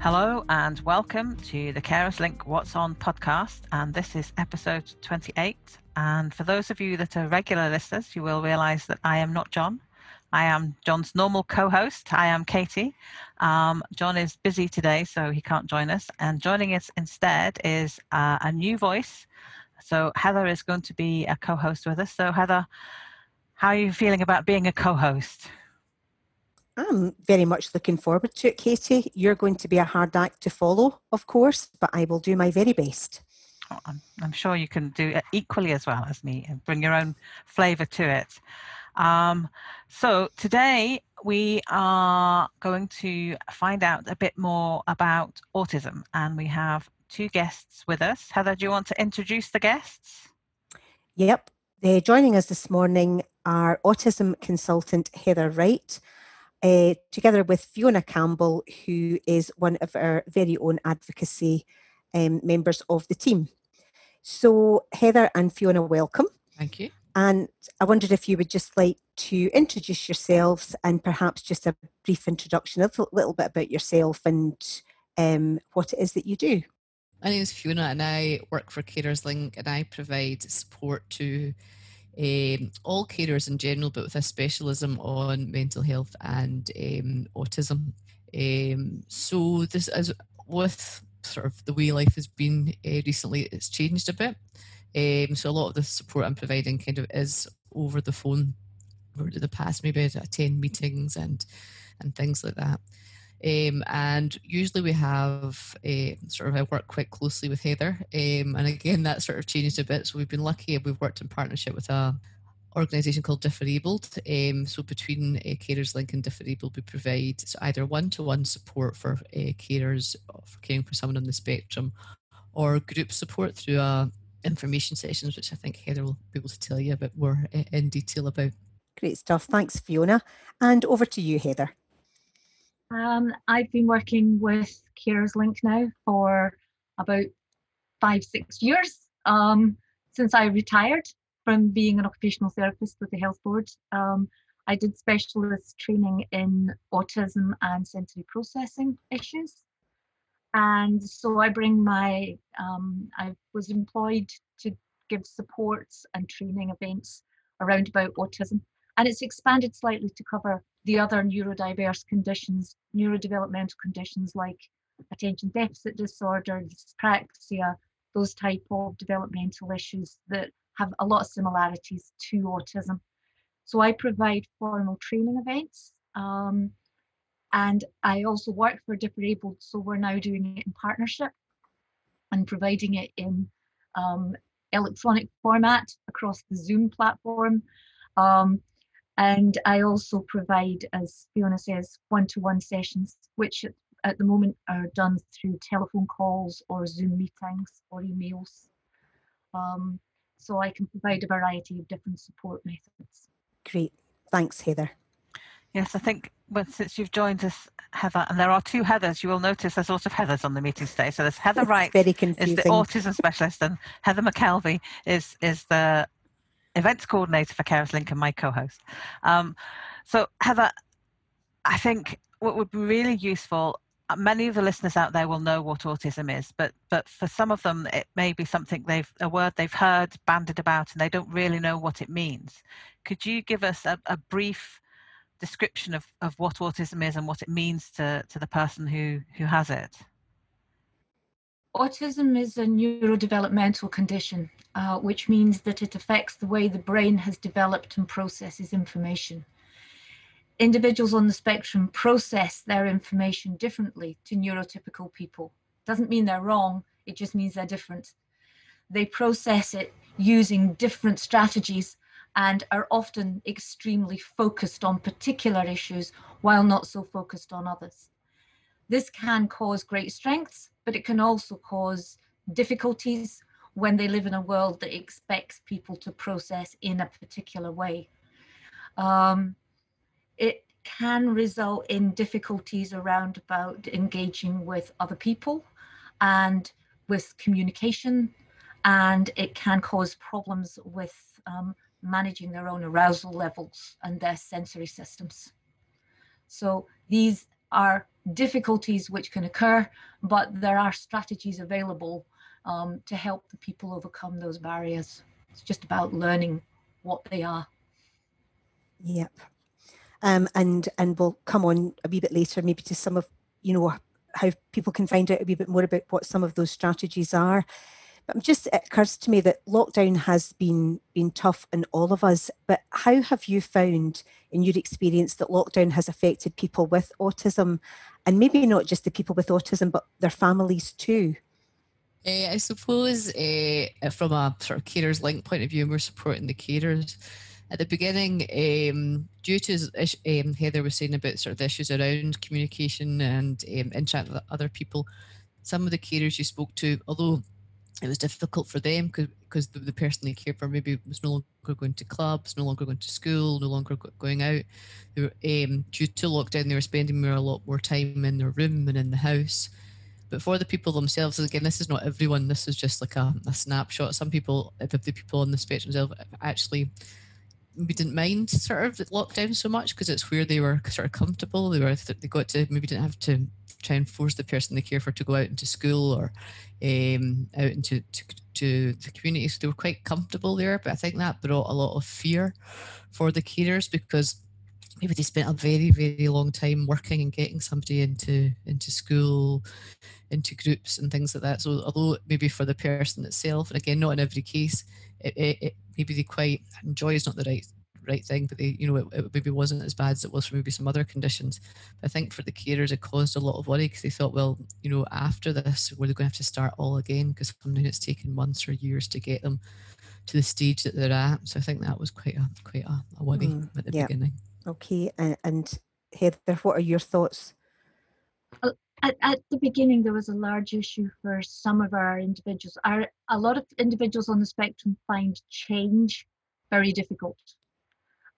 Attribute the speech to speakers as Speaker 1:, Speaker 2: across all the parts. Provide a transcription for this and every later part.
Speaker 1: Hello and welcome to the Carers Link What's On podcast. And this is episode 28. And for those of you that are regular listeners, you will realize that I am not John. I am John's normal co host. I am Katie. Um, John is busy today, so he can't join us. And joining us instead is uh, a new voice. So Heather is going to be a co host with us. So, Heather, how are you feeling about being a co host?
Speaker 2: I'm very much looking forward to it, Katie. You're going to be a hard act to follow, of course, but I will do my very best.
Speaker 1: Oh, I'm, I'm, sure you can do it equally as well as me and bring your own flavour to it. Um, so today we are going to find out a bit more about autism, and we have two guests with us. Heather, do you want to introduce the guests?
Speaker 2: Yep. Uh, joining us this morning are autism consultant Heather Wright uh, together with Fiona Campbell, who is one of our very own advocacy um, members of the team. So, Heather and Fiona, welcome.
Speaker 3: Thank you.
Speaker 2: And I wondered if you would just like to introduce yourselves and perhaps just a brief introduction, a little bit about yourself and um, what it is that you do.
Speaker 3: My name is Fiona and I work for Carers Link and I provide support to um, all carers in general, but with a specialism on mental health and um, autism. Um, so this is with sort of the way life has been uh, recently, it's changed a bit. Um, so a lot of the support I'm providing kind of is over the phone over the past maybe attend meetings and and things like that. Um, and usually we have uh, sort of I work quite closely with Heather, um, and again that sort of changed a bit. So we've been lucky; we've worked in partnership with a organisation called Differabled. Um, so between uh, Carers Link and Differabled, we provide either one-to-one support for uh, carers for caring for someone on the spectrum, or group support through uh, information sessions, which I think Heather will be able to tell you a bit more uh, in detail about.
Speaker 2: Great stuff. Thanks, Fiona. And over to you, Heather.
Speaker 4: Um, I've been working with Carers Link now for about five, six years um, since I retired from being an occupational therapist with the health board. Um, I did specialist training in autism and sensory processing issues. And so I bring my, um, I was employed to give supports and training events around about autism. And it's expanded slightly to cover the other neurodiverse conditions, neurodevelopmental conditions like attention deficit disorder, dyspraxia, those type of developmental issues that have a lot of similarities to autism. So I provide formal training events. Um, and I also work for Differabled, so we're now doing it in partnership and providing it in um, electronic format across the Zoom platform. Um, and I also provide, as Fiona says, one-to-one sessions, which at the moment are done through telephone calls or Zoom meetings or emails. Um, so I can provide a variety of different support methods.
Speaker 2: Great. Thanks, Heather.
Speaker 1: Yes, I think well, since you've joined us, Heather, and there are two Heathers, you will notice there's lots of Heathers on the meeting today. So there's Heather Wright,
Speaker 2: very
Speaker 1: is the autism specialist, and Heather McKelvey is is the events coordinator for Carers Link and my co-host. Um, so Heather, I think what would be really useful, uh, many of the listeners out there will know what autism is, but but for some of them it may be something they've a word they've heard banded about and they don't really know what it means. Could you give us a, a brief description of, of what autism is and what it means to, to the person who, who has it?
Speaker 4: Autism is a neurodevelopmental condition, uh, which means that it affects the way the brain has developed and processes information. Individuals on the spectrum process their information differently to neurotypical people. Doesn't mean they're wrong, it just means they're different. They process it using different strategies and are often extremely focused on particular issues while not so focused on others. This can cause great strengths but it can also cause difficulties when they live in a world that expects people to process in a particular way. Um, it can result in difficulties around about engaging with other people and with communication, and it can cause problems with um, managing their own arousal levels and their sensory systems. So these are difficulties which can occur, but there are strategies available um, to help the people overcome those barriers. It's just about learning what they are.
Speaker 2: Yep. Um, and and we'll come on a wee bit later, maybe to some of you know how people can find out a wee bit more about what some of those strategies are. But just it occurs to me that lockdown has been been tough on all of us. But how have you found, in your experience, that lockdown has affected people with autism, and maybe not just the people with autism, but their families too?
Speaker 3: Uh, I suppose uh, from a sort of carers link point of view, we're supporting the carers. At the beginning, um, due to um, Heather was saying about sort of the issues around communication and um, interact with other people, some of the carers you spoke to, although it was difficult for them because the, the person they cared for maybe was no longer going to clubs, no longer going to school, no longer going out. They were, um, due to lockdown, they were spending more, a lot more time in their room and in the house. But for the people themselves, again, this is not everyone. This is just like a, a snapshot. Some people, the people on the spectrum actually we didn't mind sort of lockdown so much because it's where they were sort of comfortable. They were they got to maybe didn't have to try and force the person they care for to go out into school or um, out into to, to the community. So they were quite comfortable there. But I think that brought a lot of fear for the carers because maybe they spent a very very long time working and getting somebody into into school into groups and things like that so although maybe for the person itself and again not in every case it, it, it maybe they quite enjoy is not the right right thing, but they, you know, it, it, maybe wasn't as bad as it was for maybe some other conditions. But I think for the carers, it caused a lot of worry because they thought, well, you know, after this, were they going to have to start all again? Because sometimes it's taken months or years to get them to the stage that they're at. So I think that was quite a quite a, a worry mm, at the yeah. beginning.
Speaker 2: Okay, and, and Heather, what are your thoughts?
Speaker 4: at, at the beginning there was a large issue for some of our individuals. Our, a lot of individuals on the spectrum find change very difficult.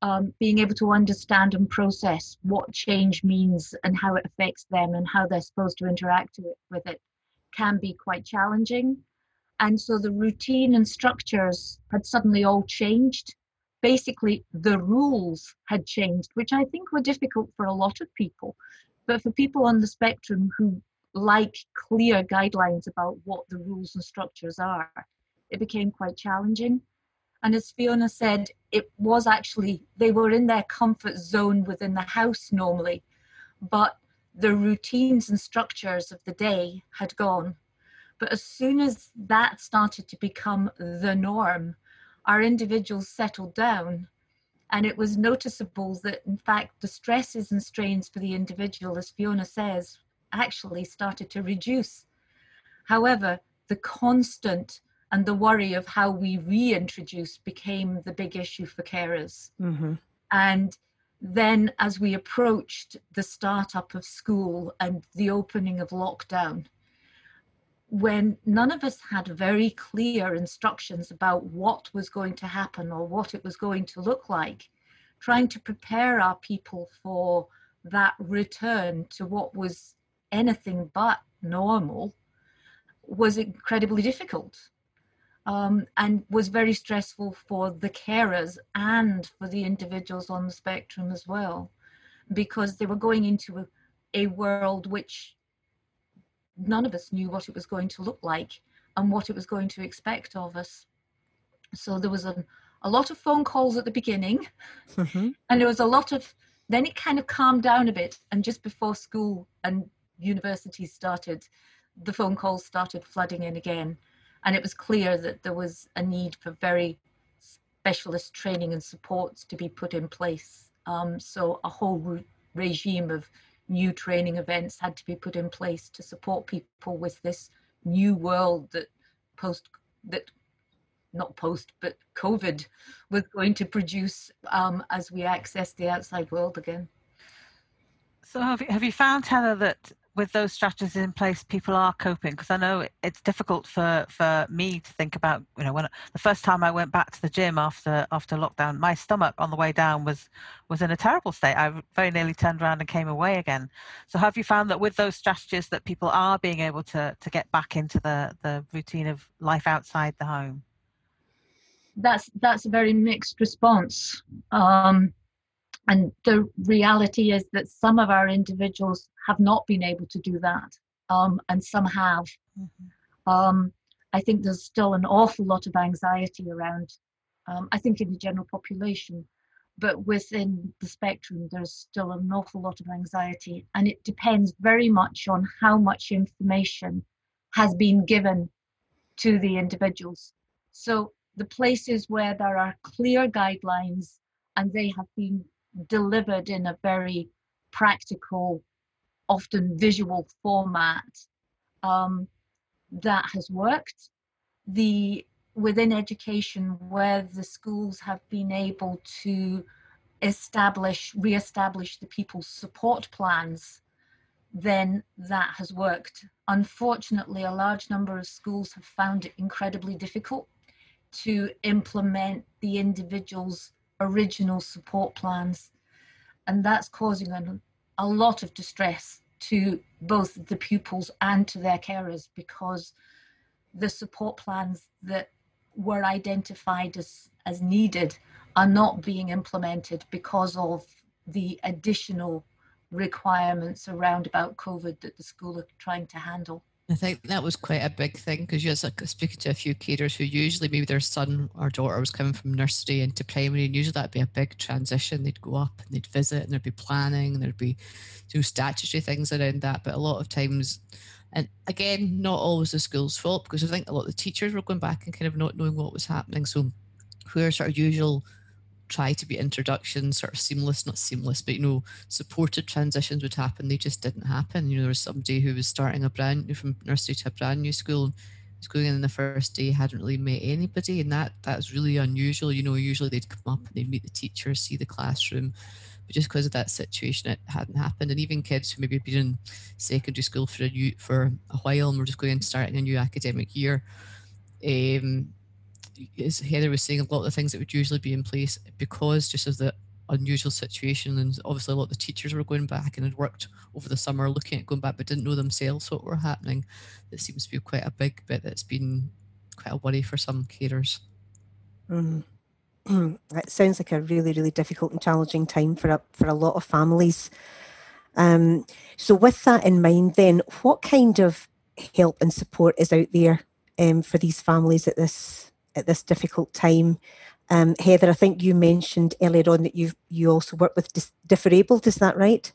Speaker 4: Um, being able to understand and process what change means and how it affects them and how they're supposed to interact with it can be quite challenging. And so the routine and structures had suddenly all changed basically the rules had changed which i think were difficult for a lot of people but for people on the spectrum who like clear guidelines about what the rules and structures are, it became quite challenging. And as Fiona said, it was actually, they were in their comfort zone within the house normally, but the routines and structures of the day had gone. But as soon as that started to become the norm, our individuals settled down and it was noticeable that, in fact, the stresses and strains for the individual, as Fiona says, actually started to reduce. However, the constant and the worry of how we reintroduce became the big issue for carers. Mm-hmm. And then, as we approached the startup of school and the opening of lockdown, when none of us had very clear instructions about what was going to happen or what it was going to look like, trying to prepare our people for that return to what was anything but normal was incredibly difficult um, and was very stressful for the carers and for the individuals on the spectrum as well because they were going into a, a world which none of us knew what it was going to look like and what it was going to expect of us. So there was a, a lot of phone calls at the beginning, mm-hmm. and there was a lot of, then it kind of calmed down a bit. And just before school and universities started, the phone calls started flooding in again. And it was clear that there was a need for very specialist training and supports to be put in place. Um, so a whole re- regime of new training events had to be put in place to support people with this new world that post that not post but covid was going to produce um, as we access the outside world again.
Speaker 1: So have you, have you found heather that with those strategies in place, people are coping because I know it's difficult for for me to think about. You know, when the first time I went back to the gym after after lockdown, my stomach on the way down was was in a terrible state. I very nearly turned around and came away again. So, have you found that with those strategies that people are being able to to get back into the the routine of life outside the home?
Speaker 4: That's that's a very mixed response. Um, and the reality is that some of our individuals have not been able to do that, um, and some have. Mm-hmm. Um, I think there's still an awful lot of anxiety around. Um, I think in the general population, but within the spectrum, there's still an awful lot of anxiety, and it depends very much on how much information has been given to the individuals. So the places where there are clear guidelines and they have been delivered in a very practical, often visual format, um, that has worked. The within education where the schools have been able to establish, re-establish the people's support plans, then that has worked. Unfortunately, a large number of schools have found it incredibly difficult to implement the individual's original support plans. And that's causing a, lot of distress to both the pupils and to their carers because the support plans that were identified as, as needed are not being implemented because of the additional requirements around about COVID that the school are trying to handle.
Speaker 3: I think that was quite a big thing because you was like speaking to a few caterers who usually maybe their son or daughter was coming from nursery into primary, and usually that'd be a big transition. They'd go up and they'd visit, and there'd be planning, and there'd be do statutory things around that. But a lot of times, and again, not always the school's fault because I think a lot of the teachers were going back and kind of not knowing what was happening. So, where sort of usual try to be introductions sort of seamless, not seamless, but you know, supported transitions would happen. They just didn't happen. You know, there was somebody who was starting a brand new from nursery to a brand new school. Was going in the first day, hadn't really met anybody, and that that's really unusual. You know, usually they'd come up and they'd meet the teacher, see the classroom, but just because of that situation, it hadn't happened. And even kids who maybe been in secondary school for a new, for a while and were just going and starting a new academic year, um, as Heather was saying, a lot of the things that would usually be in place because just of the unusual situation and obviously a lot of the teachers were going back and had worked over the summer looking at going back but didn't know themselves what were happening. It seems to be quite a big bit that's been quite a worry for some carers.
Speaker 2: Mm. It sounds like a really, really difficult and challenging time for a, for a lot of families. Um, so, with that in mind, then, what kind of help and support is out there um, for these families at this at this difficult time. Um, Heather, I think you mentioned earlier on that you you also work with dis- Differabled. Is that right?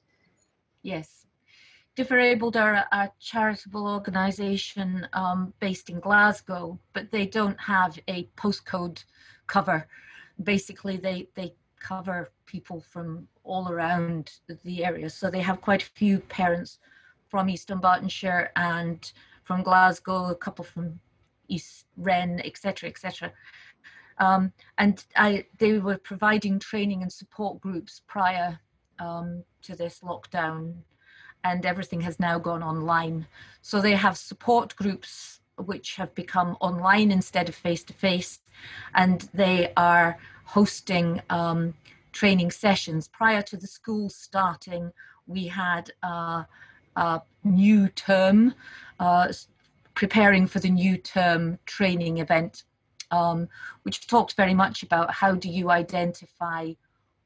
Speaker 4: Yes, Differabled are a, a charitable organisation um, based in Glasgow, but they don't have a postcode cover. Basically, they they cover people from all around the area. So they have quite a few parents from East Dunbartonshire and from Glasgow, a couple from East Ren, etc., etc. Um, and I, they were providing training and support groups prior um, to this lockdown, and everything has now gone online. So they have support groups which have become online instead of face to face, and they are hosting um, training sessions. Prior to the school starting, we had uh, a new term uh, preparing for the new term training event, um, which talks very much about how do you identify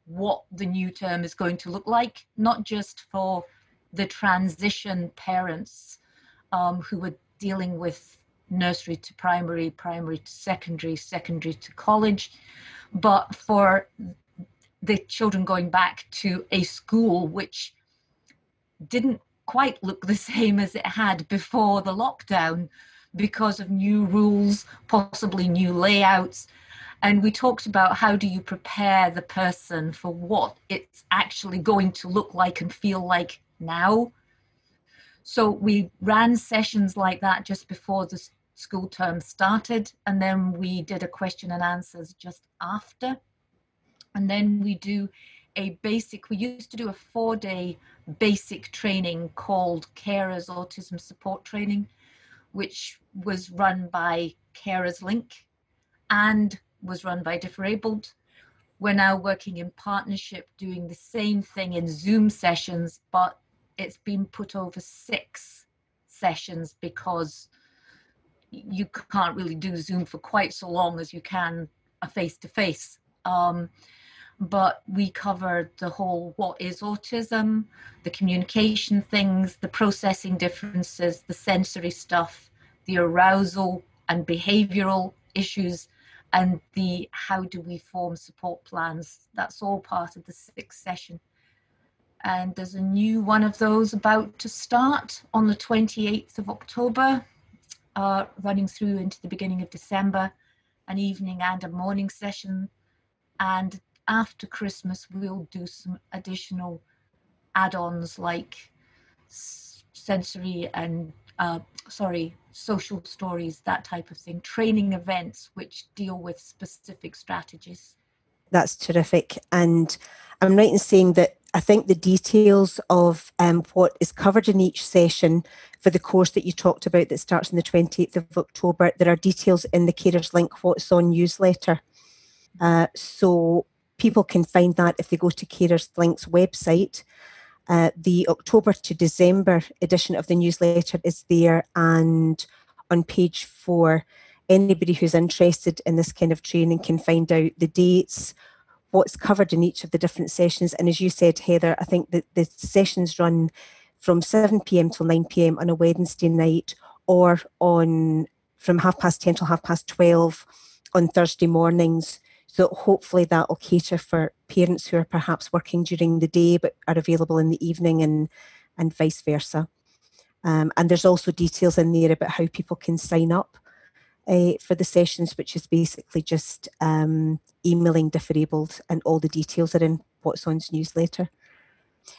Speaker 4: what the new term is going to look like, not just for the transition parents um, who were dealing with nursery to primary, primary to secondary, secondary to college, but for the children going back to a school which didn't quite look the same as it had before the lockdown because of new rules, possibly new layouts. And we talked about how do you prepare the person for what it's actually going to look like and feel like now. So we ran sessions like that just before the school term started, and then we did a question and answers just after. And then we do a basic, we used to do a four day basic training called Carers Autism Support Training, which was run by Carers Link and was run by Differabled. We're now working in partnership doing the same thing in Zoom sessions, but it's been put over six sessions because you can't really do Zoom for quite so long as you can a face to face. But we covered the whole what is autism, the communication things, the processing differences, the sensory stuff, the arousal and behavioral issues, and the how do we form support plans. That's all part of the sixth session. And there's a new one of those about to start on the 28th of October, uh, running through into the beginning of December, an evening and a morning session. And after Christmas, we'll do some additional add-ons like sensory and uh, sorry, social stories, that type of thing, training events which deal with specific strategies.
Speaker 2: That's terrific. And I'm right in saying that I think the details of um, what is covered in each session for the course that you talked about that starts on the 28th of October, there are details in the Carers Link What's On newsletter. Uh, so people can find that if they go to Carers Link's website. Uh, the October to December edition of the newsletter is there, and on page four, anybody who's interested in this kind of training can find out the dates, what's covered in each of the different sessions. And as you said, Heather, I think that the sessions run from 7 pm till 9 pm on a Wednesday night or on from half past 10 till half past 12 on Thursday mornings. So hopefully that will cater for parents who are perhaps working during the day but are available in the evening and, and vice versa. Um, and there's also details in there about how people can sign up uh, for the sessions, which is basically just um, emailing Differabled and all the details are in What's On's newsletter.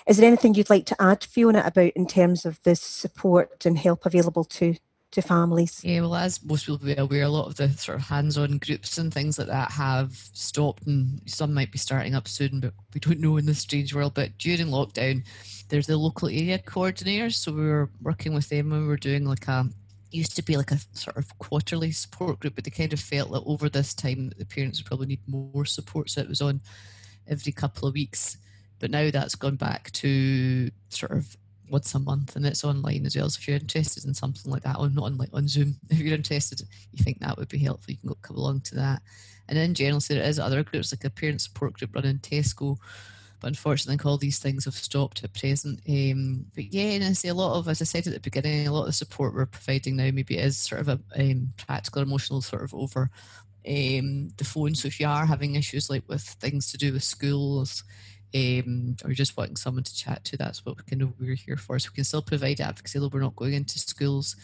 Speaker 2: Is there anything you'd like to add, Fiona, about in terms of the support and help available to to families?
Speaker 3: Yeah, well, as most people will be aware, a lot of the sort of hands-on groups and things like that have stopped, and some might be starting up soon, but we don't know in this strange world. But during lockdown, there's the local area coordinators, so we were working with them when we were doing like a used to be like a sort of quarterly support group, but they kind of felt that over this time the parents would probably need more support, so it was on every couple of weeks. But now that's gone back to sort of once a month and it's online as well. So if you're interested in something like that, or not on like on Zoom, if you're interested, you think that would be helpful, you can go come along to that. And in general, so there is other groups like a parent support group run in Tesco, but unfortunately, all these things have stopped at present. Um, but yeah, and I see a lot of, as I said at the beginning, a lot of the support we're providing now maybe is sort of a um, practical, emotional, sort of over um, the phone. So if you are having issues like with things to do with schools, um, or just wanting someone to chat to, that's what we kind of we're here for. So we can still provide advocacy, though we're not going into schools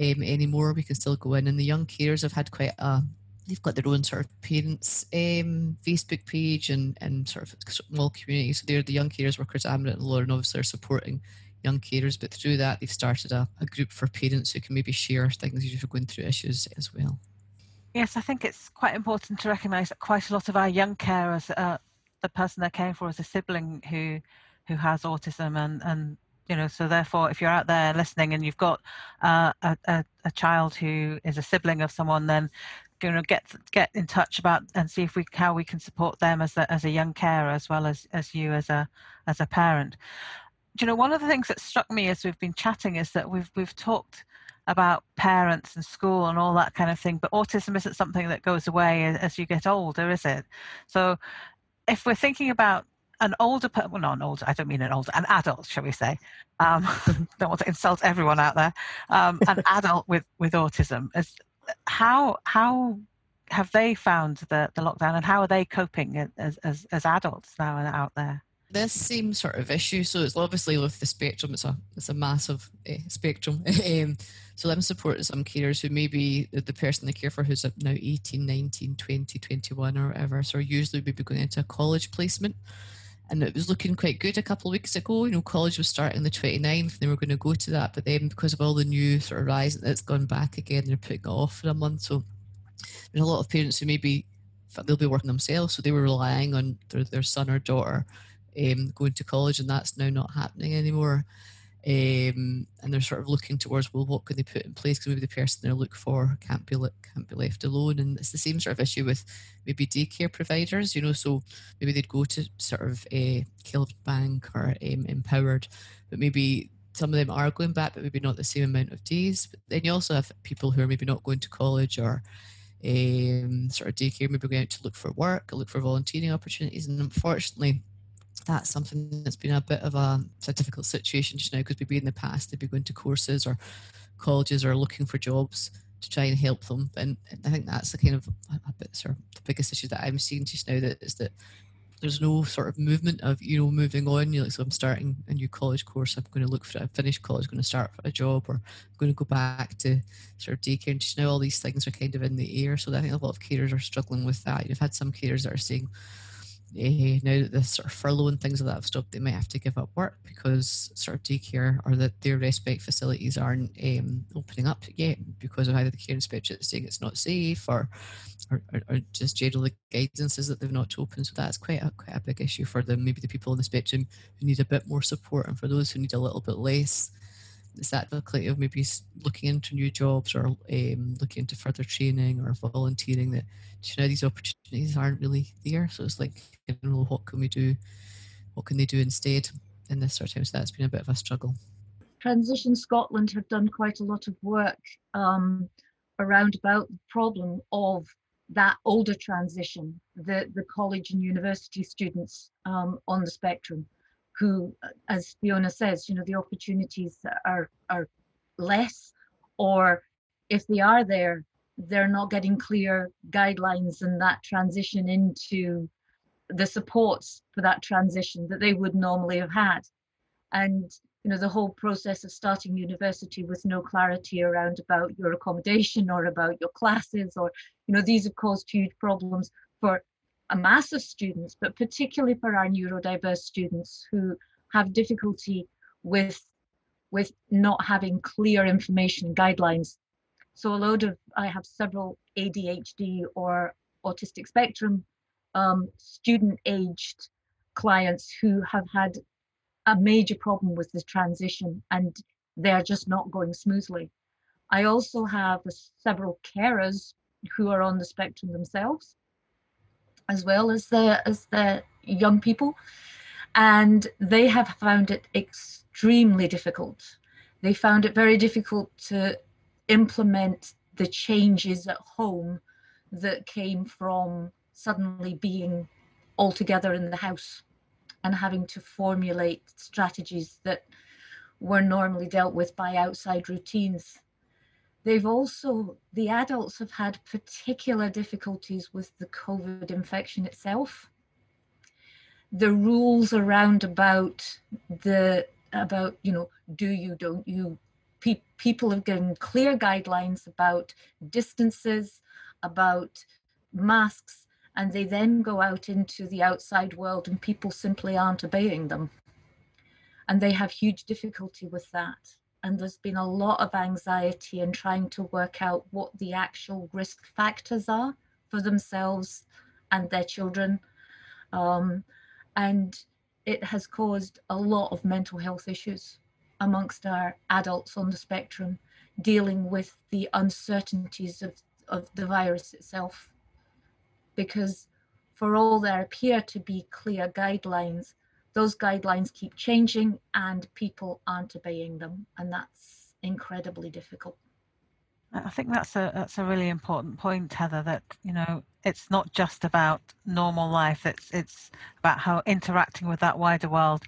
Speaker 3: um, anymore. We can still go in, and the young carers have had quite a they've got their own sort of parents um, Facebook page and, and sort of small community. So they're the Young Carers Workers Ambulance and and obviously are supporting young carers. But through that, they've started a, a group for parents who can maybe share things if you're going through issues as well.
Speaker 1: Yes, I think it's quite important to recognise that quite a lot of our young carers are the person they're caring for is a sibling who who has autism and and you know so therefore if you're out there listening and you've got uh, a, a, a child who is a sibling of someone then you know get get in touch about and see if we how we can support them as a as a young carer as well as as you as a as a parent. You know one of the things that struck me as we've been chatting is that we've we've talked about parents and school and all that kind of thing but autism isn't something that goes away as you get older is it? So if we're thinking about an older, well, not an older, I don't mean an older, an adult, shall we say? Um, don't want to insult everyone out there. Um, an adult with with autism, is how how have they found the the lockdown, and how are they coping as as, as adults now and out there?
Speaker 3: This same sort of issue. So it's obviously with the spectrum, it's a it's a massive uh, spectrum. um, so I'm supporting some carers who maybe the, the person they care for who's up now 18, 19, 20, 21 or whatever. So usually we'd be going into a college placement. And it was looking quite good a couple of weeks ago. You know, college was starting the 29th and they were going to go to that. But then because of all the new sort of rise, it's gone back again. They're putting it off for a month. So there's a lot of parents who maybe they'll be working themselves. So they were relying on their, their son or daughter um, going to college, and that's now not happening anymore. Um, and they're sort of looking towards well, what can they put in place? Because maybe the person they're looking for can't be can't be left alone, and it's the same sort of issue with maybe daycare providers. You know, so maybe they'd go to sort of a uh, Bank or um, Empowered, but maybe some of them are going back, but maybe not the same amount of days. But then you also have people who are maybe not going to college or um, sort of daycare, maybe going out to look for work, look for volunteering opportunities. And unfortunately, that's something that's been a bit of a, a difficult situation just now because maybe in the past they'd be going to courses or colleges or looking for jobs to try and help them. And I think that's the kind of a bit sort of the biggest issue that I'm seeing just now that is that there's no sort of movement of you know moving on. You like so I'm starting a new college course. I'm going to look for. I finished college, going to start a job, or I'm going to go back to sort of daycare. And just now, all these things are kind of in the air. So I think a lot of carers are struggling with that. You've had some carers that are saying, uh, now that the sort of furlough and things like that have stopped, they might have to give up work because sort of daycare or that their respite facilities aren't um, opening up yet because of either the care inspector saying it's not safe or, or, or just generally guidance is that they've not opened. So that's quite a quite a big issue for them. Maybe the people on the spectrum who need a bit more support, and for those who need a little bit less, it's that difficulty of maybe looking into new jobs or um, looking into further training or volunteering that you know these opportunities aren't really there? So it's like you know what can we do what can they do instead in this sort of time? So that's been a bit of a struggle.
Speaker 4: Transition scotland have done quite a lot of work um, around about the problem of that older transition the the college and university students um, on the spectrum who, uh, as Fiona says, you know, the opportunities are are less, or if they are there, they're not getting clear guidelines and that transition into the supports for that transition that they would normally have had. And you know, the whole process of starting university with no clarity around about your accommodation or about your classes, or you know, these have caused huge problems for a mass of students, but particularly for our neurodiverse students who have difficulty with with not having clear information and guidelines. So a load of I have several ADHD or autistic spectrum um, student aged clients who have had a major problem with the transition and they're just not going smoothly. I also have several carers who are on the spectrum themselves as well as the as the young people. And they have found it extremely difficult. They found it very difficult to implement the changes at home that came from suddenly being all together in the house and having to formulate strategies that were normally dealt with by outside routines They've also, the adults have had particular difficulties with the COVID infection itself. The rules around about the, about, you know, do you, don't you, Pe- people have given clear guidelines about distances, about masks, and they then go out into the outside world and people simply aren't obeying them. And they have huge difficulty with that and there's been a lot of anxiety in trying to work out what the actual risk factors are for themselves and their children. Um, and it has caused a lot of mental health issues amongst our adults on the spectrum dealing with the uncertainties of, of the virus itself. Because for all there appear to be clear guidelines, those guidelines keep changing and people aren't obeying them and that's incredibly difficult
Speaker 1: I think that's a that's a really important point, Heather. That you know, it's not just about normal life. It's it's about how interacting with that wider world.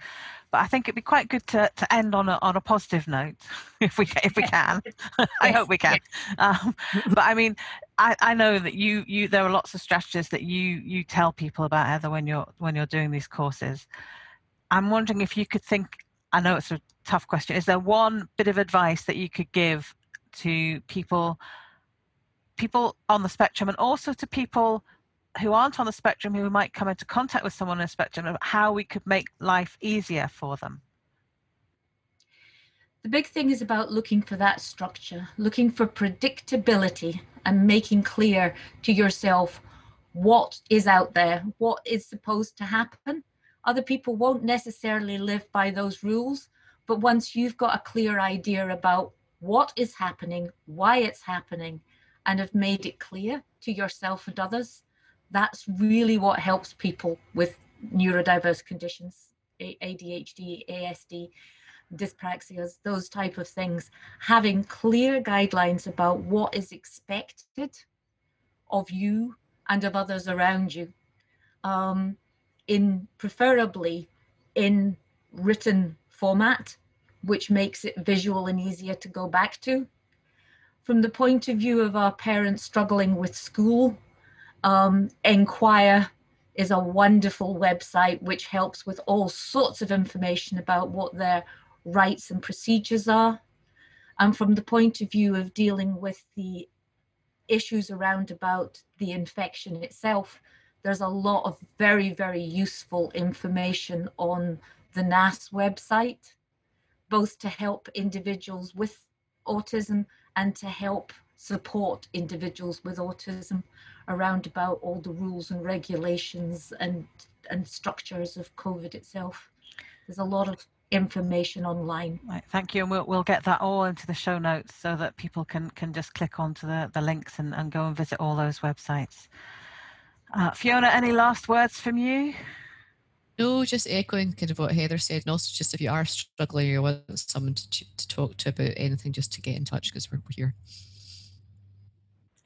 Speaker 1: But I think it'd be quite good to, to end on a on a positive note, if we if we can. I hope we can. Um, but I mean, I, I know that you you there are lots of strategies that you you tell people about Heather when you're when you're doing these courses. I'm wondering if you could think, I know it's a tough question, is there one bit of advice that you could give to people people on the spectrum and also to people who aren't on the spectrum who might come into contact with someone on the spectrum of how we could make life easier for them?
Speaker 4: The big thing is about looking for that structure, looking for predictability and making clear to yourself what is out there, what is supposed to happen, other people won't necessarily live by those rules, but once you've got a clear idea about what is happening, why it's happening, and have made it clear to yourself and others, that's really what helps people with neurodiverse conditions, ADHD, ASD, dyspraxias, those type of things, having clear guidelines about what is expected of you and of others around you, um, in preferably in written format, which makes it visual and easier to go back to. From the point of view of our parents struggling with school, um, Enquire is a wonderful website which helps with all sorts of information about what their rights and procedures are. And from the point of view of dealing with the issues around about the infection itself, there's a lot of very, very useful information on the NAS website, both to help individuals with autism and to help support individuals with autism around about all the rules and regulations and and structures of COVID itself. There's a lot of information online.
Speaker 1: Right, thank you, and we'll we'll get that all into the show notes so that people can can just click onto the the links and and go and visit all those websites. Uh, Fiona, any last words from you?
Speaker 3: No, just echoing kind of what Heather said, and also just if you are struggling or want someone to, to talk to about anything, just to get in touch because we're, we're here.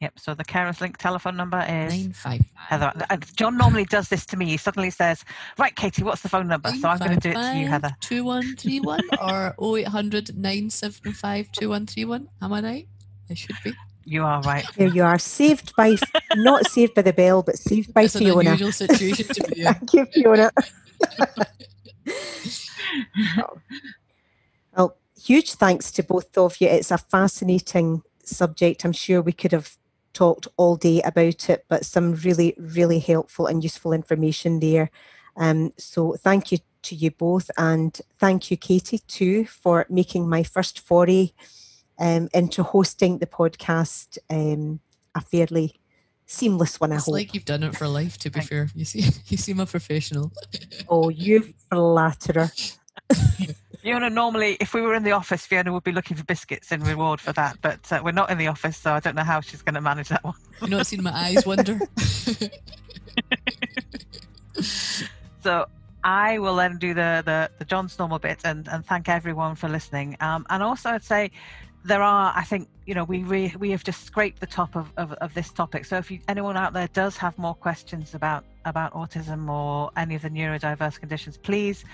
Speaker 1: Yep. So the Carers Link telephone number is
Speaker 3: nine five.
Speaker 1: Heather. John normally does this to me. He suddenly says, "Right, Katie, what's the phone number?" So I'm going to do it to you, Heather.
Speaker 3: Two one three one or 0800 975 2131. Am I right? I should be.
Speaker 1: You are right.
Speaker 2: There you are, saved by not saved by the bell, but saved by
Speaker 3: it's
Speaker 2: Fiona.
Speaker 3: An unusual situation to be in.
Speaker 2: Thank you, Fiona. well, huge thanks to both of you. It's a fascinating subject. I'm sure we could have talked all day about it, but some really, really helpful and useful information there. Um, so thank you to you both, and thank you, Katie, too, for making my first foray um, into hosting the podcast um, a fairly seamless one. I
Speaker 3: it's
Speaker 2: hope.
Speaker 3: like you've done it for life. To be fair, you see, you seem a professional.
Speaker 2: oh, you flatterer.
Speaker 1: Fiona, normally, if we were in the office, Fiona would be looking for biscuits in reward for that. But uh, we're not in the office, so I don't know how she's going to manage that one.
Speaker 3: You've not seen my eyes wonder.
Speaker 1: so I will then do the the, the John's normal bit and, and thank everyone for listening. Um, and also, I'd say there are, I think, you know, we re, we have just scraped the top of, of, of this topic. So if you, anyone out there does have more questions about about autism or any of the neurodiverse conditions, please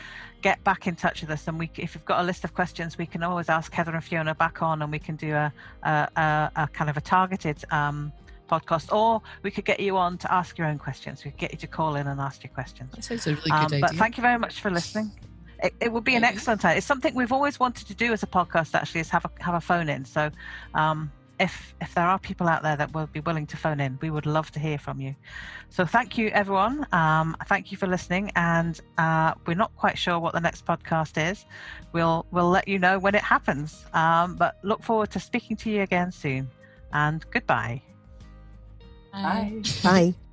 Speaker 1: get back in touch with us. And we, if you've got a list of questions, we can always ask Heather and Fiona back on, and we can do a a, a, a kind of a targeted um, podcast, or we could get you on to ask your own questions. We could get you to call in and ask your questions.
Speaker 3: That sounds a really good
Speaker 1: um,
Speaker 3: idea.
Speaker 1: But thank you very much for listening. It, it would be an excellent time. It's something we've always wanted to do as a podcast. Actually, is have a have a phone in. So, um, if if there are people out there that will be willing to phone in, we would love to hear from you. So, thank you everyone. Um, thank you for listening, and uh, we're not quite sure what the next podcast is. We'll we'll let you know when it happens. Um, but look forward to speaking to you again soon. And goodbye.
Speaker 3: Bye.
Speaker 2: Bye.